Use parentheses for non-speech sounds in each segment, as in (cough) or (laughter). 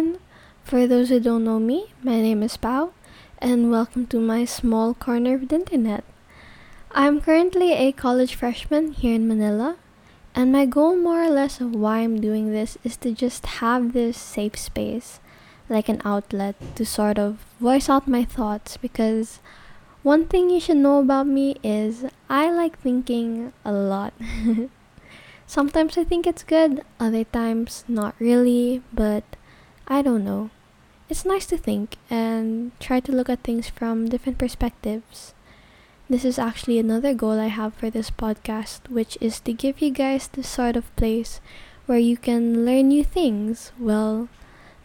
everyone! For those who don't know me, my name is Pau, and welcome to my small corner of the internet. I'm currently a college freshman here in Manila, and my goal, more or less, of why I'm doing this is to just have this safe space, like an outlet, to sort of voice out my thoughts because one thing you should know about me is I like thinking a lot. (laughs) Sometimes I think it's good, other times not really, but I don't know. It's nice to think and try to look at things from different perspectives. This is actually another goal I have for this podcast, which is to give you guys this sort of place where you can learn new things. Well,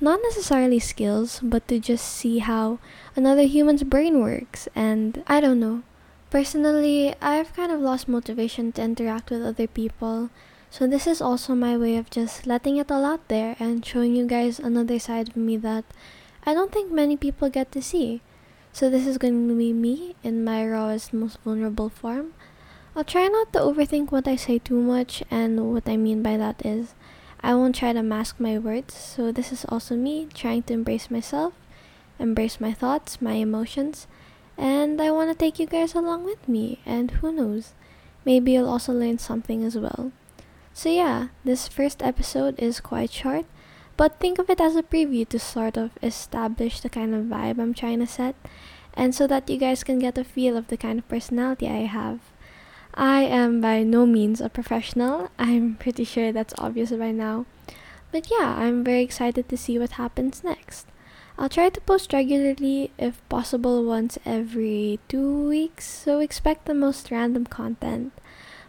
not necessarily skills, but to just see how another human's brain works. And I don't know. Personally, I've kind of lost motivation to interact with other people so this is also my way of just letting it all out there and showing you guys another side of me that I don't think many people get to see. So this is going to be me in my rawest, most vulnerable form. I'll try not to overthink what I say too much, and what I mean by that is I won't try to mask my words. So this is also me trying to embrace myself, embrace my thoughts, my emotions, and I want to take you guys along with me. And who knows, maybe you'll also learn something as well. So yeah, this first episode is quite short, but think of it as a preview to sort of establish the kind of vibe I'm trying to set, and so that you guys can get a feel of the kind of personality I have. I am by no means a professional, I'm pretty sure that's obvious by now. But yeah, I'm very excited to see what happens next. I'll try to post regularly, if possible, once every two weeks, so expect the most random content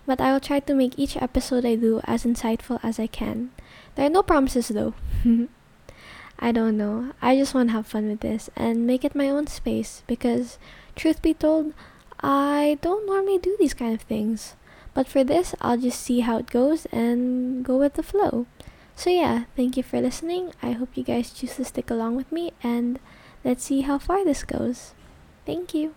but I will try to make each episode I do as insightful as I can. There are no promises though. (laughs) I don't know. I just want to have fun with this and make it my own space because, truth be told, I don't normally do these kind of things. But for this, I'll just see how it goes and go with the flow. So, yeah, thank you for listening. I hope you guys choose to stick along with me and let's see how far this goes. Thank you.